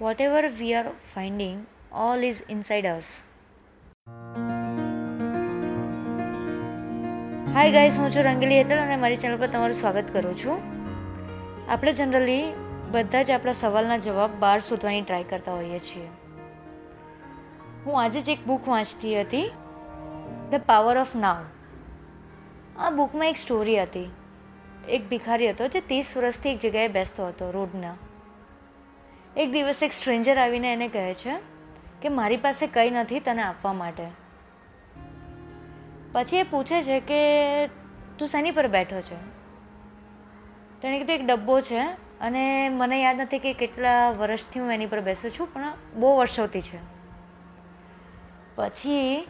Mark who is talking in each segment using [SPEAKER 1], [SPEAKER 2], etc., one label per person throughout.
[SPEAKER 1] whatever we are finding, all is inside us. Hi guys હું છું રંગીલી હેતલ અને મારી ચેનલ પર તમારું સ્વાગત કરું છું. આપણે જનરલી બધા જ આપણા સવાલના જવાબ બહાર શોધવાની ટ્રાય કરતા હોઈએ છીએ. હું આજે જ એક બુક વાંચતી હતી ધ પાવર ઓફ નાવ આ બુકમાં એક સ્ટોરી હતી. એક ભિખારી હતો જે ત્રીસ વર્ષથી એક જગ્યાએ બેસતો હતો રોડના. એક દિવસ એક સ્ટ્રેન્જર આવીને એને કહે છે કે મારી પાસે કંઈ નથી તને આપવા માટે. પછી એ પૂછે છે કે તું શેની પર બેઠો છે? તેણે કીધું, એક ડબ્બો છે અને મને યાદ નથી કે કેટલા વર્ષથી હું એની પર બેસું છું, પણ બહુ વર્ષોથી છે. પછી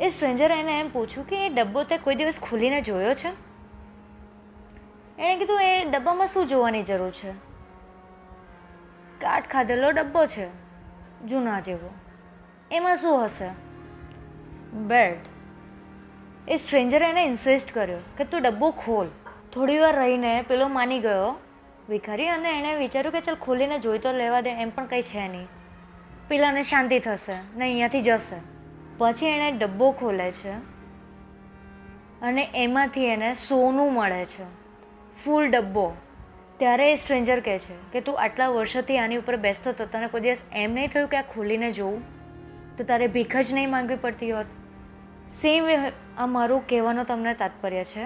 [SPEAKER 1] એ સ્ટ્રેન્જરે એને એમ પૂછ્યું કે એ ડબ્બો તે કોઈ દિવસ ખોલીને જોયો છે? એણે કીધું, એ ડબ્બામાં શું જોવાની જરૂર છે? કાટ ખાધેલો ડબ્બો છે, જૂના જેવો. એમાં શું હશે? બેડ. એ સ્ટ્રેન્જરે એને ઇન્સિસ્ટ કર્યો કે તું ડબ્બો ખોલ. થોડી વાર રહીને પેલો માની ગયો ભિખારી અને એણે વિચાર્યું કે ચાલ ખોલીને જોઈ તો લેવા દે, એમ પણ કંઈ છે નહીં. પેલાને શાંતિ થશે, ને અહીંયાથી જશે. પછી એણે ડબ્બો ખોલે છે અને એમાંથી એને સોનું મળે છે, ફૂલ ડબ્બો. ત્યારે એ સ્ટ્રેન્જર કહે છે કે તું આટલા વર્ષોથી આની ઉપર બેસતો હતો, તને કોઈ દિવસ એમ નહીં થયું કે આ ખોલીને જોઉં? તો તારે ભીખ જ નહીં માંગવી પડતી હોત. સેમ આ મારું કહેવાનો તમને તાત્પર્ય છે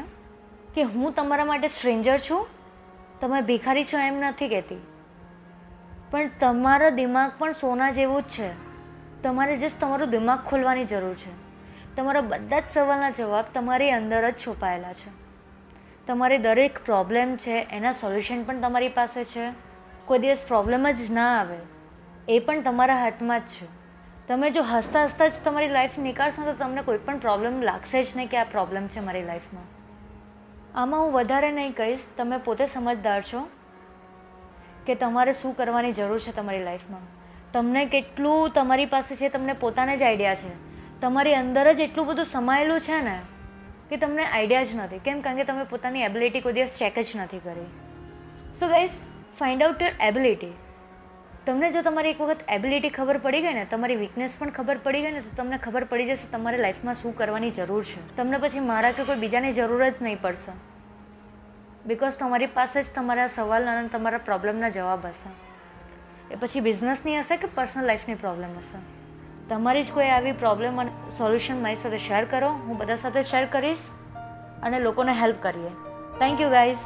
[SPEAKER 1] કે હું તમારા માટે સ્ટ્રેન્જર છું. તમે ભિખારી છો એમ નથી કહેતી. પણ તમારો દિમાગ પણ સોના જેવું જ છે. તમારે જસ્ટ તમારું દિમાગ ખોલવાની જરૂર છે. તમારા બધા જ સવાલના જવાબ તમારી અંદર જ છુપાયેલા છે. તમારી દરેક પ્રોબ્લેમ છે, એના સોલ્યુશન પણ તમારી પાસે છે. કોઈ દિવસ પ્રોબ્લેમ જ ના આવે, એ પણ તમારા હાથમાં જ છે. તમે જો હસતા હસતા જ તમારી લાઈફ નીકાળશો તો તમને કોઈ પણ પ્રોબ્લેમ લાગશે જ નહીં કે આ પ્રોબ્લેમ છે મારી લાઈફમાં આમાં હું વધારે નહીં કહીશ, તમે પોતે સમજદાર છો કે તમારે શું કરવાની જરૂર છે તમારી લાઈફમાં તમને કેટલું તમારી પાસે છે, તમને પોતાને જ આઈડિયા છે. તમારી અંદર જ એટલું બધું સમાયેલું છે ને કે તમને આઈડિયા જ નથી. કેમ? કારણ કે તમે પોતાની એબિલિટી કોઈ દિવસ ચેક જ નથી કરી. So guys find out your ability તમને જો તમારી એક વખત એબિલિટી ખબર પડી ગઈ ને, તમારી વીકનેસ પણ ખબર પડી ગઈ ને, તો તમને ખબર પડી જશે તમારે લાઈફમાં શું કરવાની જરૂર છે. તમને પછી મારા કે કોઈ બીજાની જરૂર જ નહીં પડશે. બિકોઝ તમારી પાસે જ તમારા સવાલ અને તમારા પ્રોબ્લેમના જવાબ હશે. એ પછી બિઝનેસની હશે કે પર્સનલ લાઈફની પ્રોબ્લેમ હશે? તમારી જ કોઈ આવી પ્રોબ્લેમ અને સોલ્યુશન મારી સાથે શેર કરો. હું બધા સાથે શેર કરીશ અને લોકોને હેલ્પ કરીએ. Thank you guys